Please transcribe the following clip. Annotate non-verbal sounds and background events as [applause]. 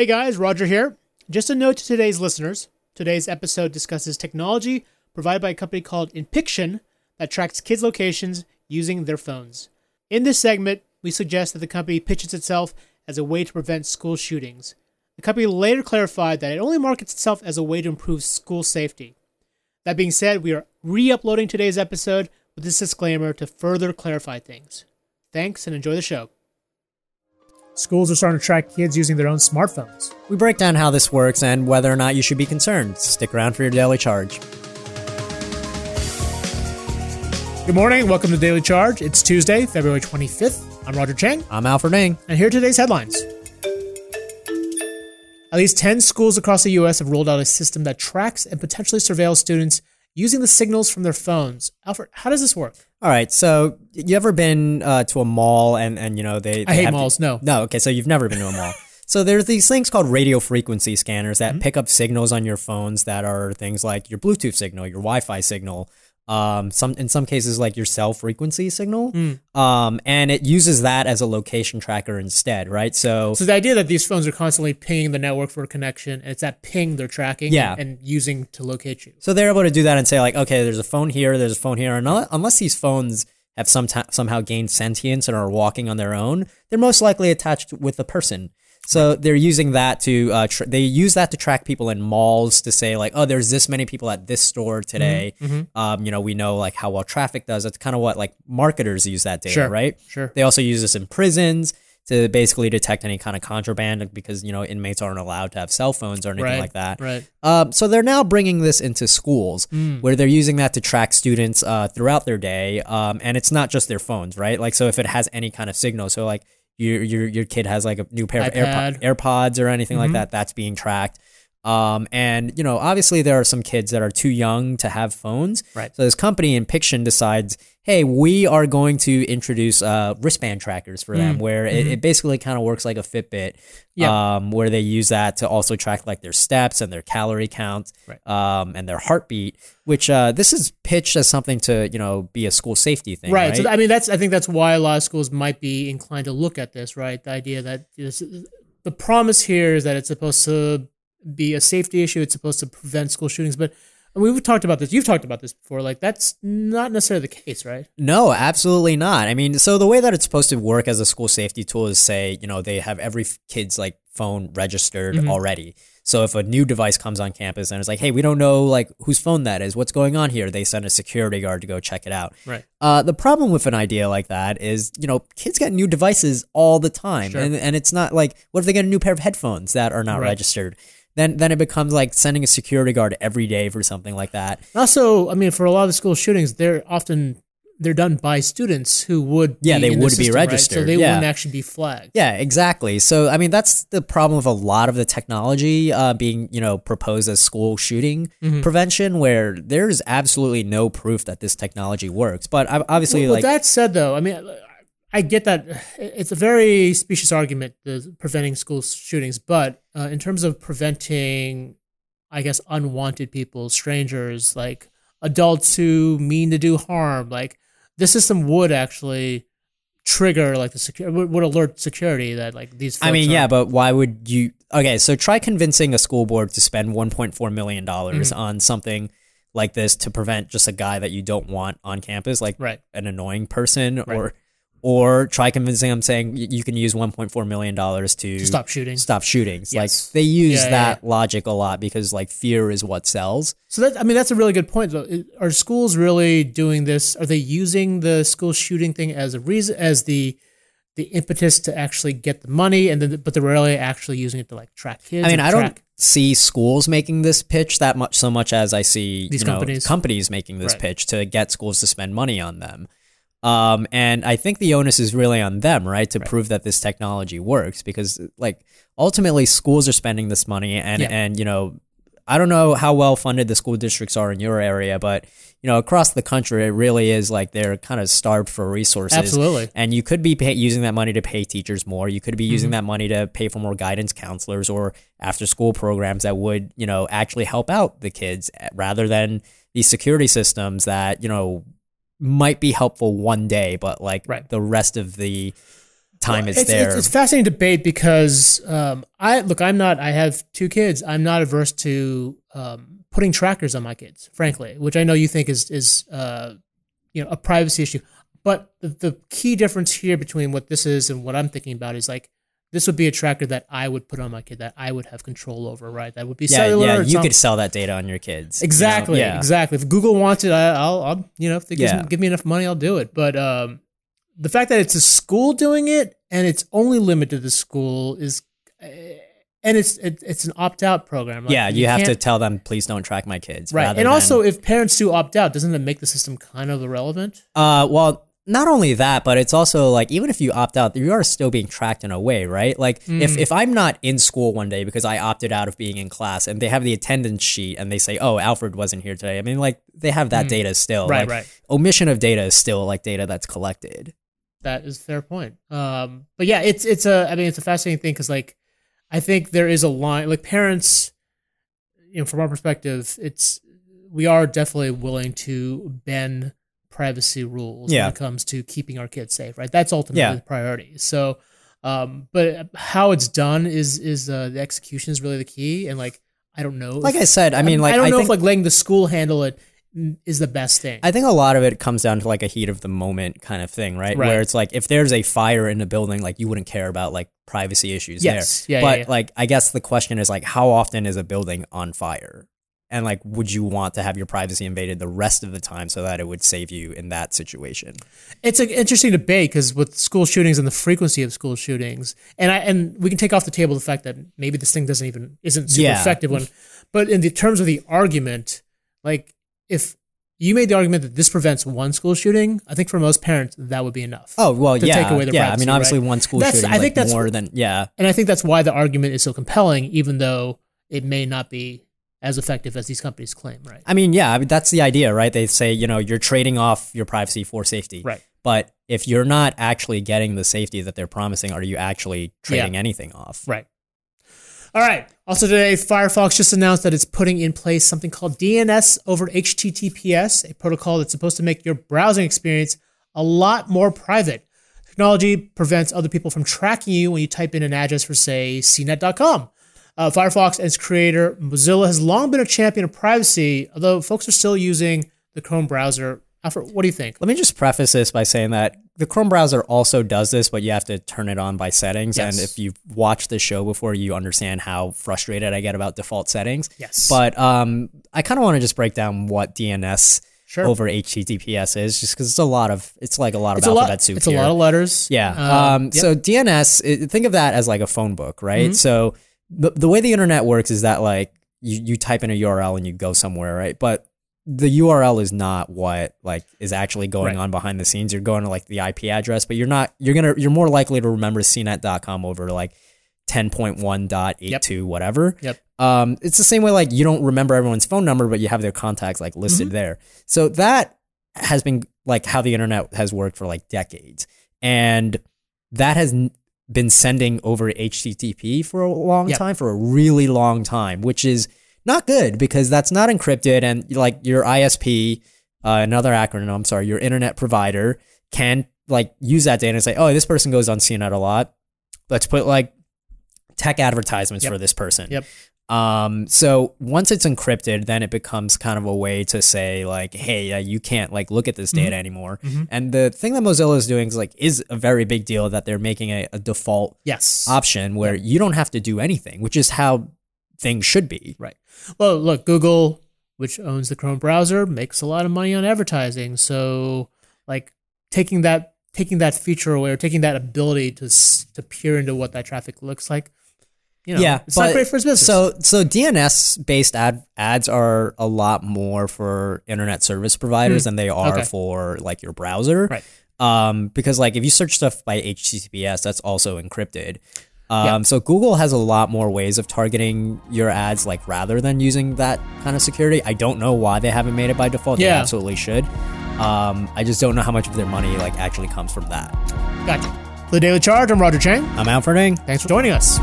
Hey guys, Roger here. Just a note to today's listeners today's episode discusses technology provided by a company called Inpixon that tracks kids' locations using their phones. In this segment, we suggest that the company pitches itself as a way to prevent school shootings. The company later clarified that it only markets itself as a way to improve school safety. That being said, we are re uploading today's episode with this disclaimer to further clarify things. Thanks and enjoy the show. Schools are starting to track kids using their own smartphones. We break down how this works and whether or not you should be concerned. Stick around for your daily charge. Good morning, welcome to Daily Charge. It's Tuesday, February 25th. I'm Roger Cheng. I'm Alfred Ng. and here are today's headlines. At least 10 schools across the U.S. have rolled out a system that tracks and potentially surveils students using the signals from their phones. Alfred, how does this work? All right, so you ever been uh, to a mall and and you know they? I hate have malls, no. No, okay, so you've never been to a mall. [laughs] So there's these things called radio frequency scanners that Mm-hmm. pick up signals on your phones that are things like your Bluetooth signal, your Wi-Fi signal, um, some in some cases like your cell frequency signal, Mm. um, and it uses that as a location tracker instead, right? So So the idea that these phones are constantly pinging the network for a connection, and it's that ping they're tracking Yeah. and, using to locate you. So they're able to do that and say like, okay, there's a phone here, there's a phone here, and unless, unless these phones have some somehow gained sentience and are walking on their own, they're most likely attached with a person. So they're using that to uh, tr- they use that to track people in malls to say like, oh, there's this many people at this store today. Mm-hmm, Um, you know, we know like how well traffic does. That's kind of what like marketers use that data, Sure, right? sure. They also use this in prisons to basically detect any kind of contraband because you know inmates aren't allowed to have cell phones or anything Right, like that. right. Um, so they're now bringing this into schools where they're using that to track students uh, throughout their day. Um, and it's not just their phones, right? Like, so if it has any kind of signal, so like your your your kid has like a new pair of. AirPod, AirPods or anything like mm-hmm. that, that's being tracked. Um, and you know, obviously there are some kids that are too young to have phones. Right. So this company Inpixon decides, hey, we are going to introduce uh, wristband trackers for them, where it, it basically kind of works like a Fitbit. Yeah. Um, where they use that to also track like their steps and their calorie count, Right. um, and their heartbeat. Which uh, this is pitched as something to you know be a school safety thing, Right. right? So I mean, that's I think that's why a lot of schools might be inclined to look at this. Right. The idea that this, the promise here is that it's supposed to be a safety issue. It's supposed to prevent school shootings. But I mean, we've talked about this. You've talked about this before. Like that's not necessarily the case, right? No, absolutely not. I mean, so the way that it's supposed to work as a school safety tool is say, you know, they have every kid's like phone registered Mm-hmm. already. So if a new device comes on campus and it's like, hey, we don't know like whose phone that is, what's going on here, they send a security guard to go check it out. Right. Uh, the problem with an idea like that is, you know, kids get new devices all the time, Sure. and and it's not like, what if they get a new pair of headphones that are not Right. registered? Then then it becomes like sending a security guard every day for something like that. Also, I mean, for a lot of the school shootings, they're often they're done by students who would Yeah, be they in the would be registered right? So they yeah. wouldn't actually be flagged. Yeah, exactly. So I mean, that's the problem with a lot of the technology uh, being, you know, proposed as school shooting Mm-hmm. prevention, where there's absolutely no proof that this technology works. But obviously, Well, like, that said, though, I mean, I get that it's a very specious argument, the preventing school shootings. But uh, in terms of preventing, I guess, unwanted people, strangers, like adults who mean to do harm, like this system would actually trigger like the security would, alert security that like these. I mean, yeah, but why would you? Okay, so try convincing a school board to spend 1.4 million dollars Mm-hmm. on something like this to prevent just a guy that you don't want on campus, like Right. an annoying person, or or try convincing them saying you can use 1.4 million dollars to, to stop shooting. stop shootings. Yes. Like they use Yeah, yeah, that logic a lot because like fear is what sells. So that I mean that's a really good point. Though. Are schools really doing this? Are they using the school shooting thing as a reason as the the impetus to actually get the money, and then but they're really actually using it to like track kids? I mean, I don't see schools making this pitch that much so much as I see These you know, companies. companies making this Right. pitch to get schools to spend money on them. Um, and I think the onus is really on them, right, to prove that this technology works because like ultimately schools are spending this money and Yeah. and you know I don't know how well funded the school districts are in your area, but you know across the country it really is like they're kind of starved for resources. Absolutely. And you could be pay, using that money to pay teachers more. You could be using Mm-hmm. that money to pay for more guidance counselors or after school programs that would, you know, actually help out the kids eh, rather than these security systems that, you know, might be helpful one day, but like Right. the rest of the time it's, it's, there. It's, it's fascinating debate because um, I look. I'm not. I have two kids. I'm not averse to um, putting trackers on my kids, frankly, which I know you think is is uh, you know a privacy issue. But the, the key difference here between what this is and what I'm thinking about is like this would be a tracker that I would put on my kid that I would have control over, right? That would be yeah, cellular. yeah, you could sell that data on your kids. you know? Exactly. Yeah. Exactly. If Google wants it, I, I'll, I'll, you know, if they Yeah. me, give me enough money, I'll do it. But um, the fact that it's a school doing it and it's only limited to the school is, uh, and it's it, it's an opt out program. Like, Yeah, you, have to tell them, please don't track my kids. right. And than- also, if parents do opt out, doesn't it make the system kind of irrelevant? Uh, well, not only that, but it's also like even if you opt out, you are still being tracked in a way, right? Like Mm. if if I'm not in school one day because I opted out of being in class, and they have the attendance sheet, and they say, "Oh, Alfred wasn't here today." I mean, like they have that data still. Mm. Right, Like, right. Omission of data is still like data that's collected. That is a fair point. Um, but yeah, it's it's a I mean it's a fascinating thing because like I think there is a line like parents, you know, from our perspective, it's we are definitely willing to bend privacy rules Yeah. when it comes to keeping our kids safe. Right, that's ultimately Yeah. the priority. So, um, but how it's done is is uh, the execution is really the key, and like I don't know. Like if- I said, I mean, like I don't know think, if like letting the school handle it mm, the best thing. I think a lot of it comes down to like a heat of the moment kind of thing, right? Right. Where it's like if there's a fire in a building, like you wouldn't care about like privacy issues Yes. there. Yeah, but yeah, yeah. like I guess the question is like how often is a building on fire? And like would you want to have your privacy invaded the rest of the time so that it would save you in that situation? It's an interesting debate because with school shootings and the frequency of school shootings, and I and we can take off the table the fact that maybe this thing doesn't even isn't super Yeah. effective one, but in the terms of the argument, like if you made the argument that this prevents one school shooting, I think for most parents that would be enough. Oh well, To yeah, take away the yeah. I mean, obviously, right? one school That's- shooting, I think like, that's- more than yeah, and I think that's why the argument is so compelling, even though it may not be as effective as these companies claim. Right. I mean, yeah, I mean, that's the idea, right? They say, you know, you're trading off your privacy for safety. Right. But if you're not actually getting the safety that they're promising, are you actually trading anything off? Right. All right. Also today, Firefox just announced that it's putting in place something called DNS over HTTPS, a protocol that's supposed to make your browsing experience a lot more private. Technology prevents other people from tracking you when you type in an address for, say, cnet.com. Uh, Firefox and its creator, Mozilla, has long been a champion of privacy, although folks are still using the Chrome browser. Alfred, what do you think? Let me just preface this by saying that the Chrome browser also does this, but you have to turn it on by settings. Yes. And if you've watched the show before, you understand how frustrated I get about default settings. Yes. But um, I kind of want to just break down what DNS Sure. over HTTPS is, just because it's a lot of it's like a lot of It's alphabet lot. soup It's here. a lot of letters. Yeah. Um, Um, yep. Mm-hmm. So DNS, think of that as like a phone book, right? So the, the way the internet works is that like you, you type in a URL and you go somewhere, right? But the URL is not what like is actually going Right. on behind the scenes. You're going to like the IP address, but you're not you're gonna you're more likely to remember cnet.com over like 10.1.82 whatever. Yep. Um, it's the same way like you don't remember everyone's phone number, but you have their contacts like listed Mm-hmm. there. So that has been like how the internet has worked for like decades, and that has been sending over HTTP for a long Yep. time, for a really long time, which is not good because that's not encrypted, and like your ISP, uh, another acronym, I'm sorry, your internet provider can like use that data and say, oh, this person goes on CNET a lot. Let's put like tech advertisements Yep. for this person. Yep. Um, so once it's encrypted, then it becomes kind of a way to say like, hey, uh, you can't like look at this Mm-hmm. data anymore. And the thing that Mozilla is doing is like is a very big deal that they're making a, a default Yes. option where you don't have to do anything, which is how things should be. Right. Well, look, Google, which owns the Chrome browser, makes a lot of money on advertising. So, like taking that taking that feature away or taking that ability to to peer into what that traffic looks like, you know, yeah, it's not great for his business. So so DNS based ad ads are a lot more for internet service providers than they are. Okay. for like your browser. Right. Um, because like if you search stuff by HTTPS, that's also encrypted. Um, Yeah. so Google has a lot more ways of targeting your ads, like rather than using that kind of security. I don't know why they haven't made it by default. They Yeah. absolutely should. Um, I just don't know how much of their money like actually comes from that. gotcha. For the Daily Charge, I'm Roger Cheng. I'm Alfred Ng. Thanks for joining us.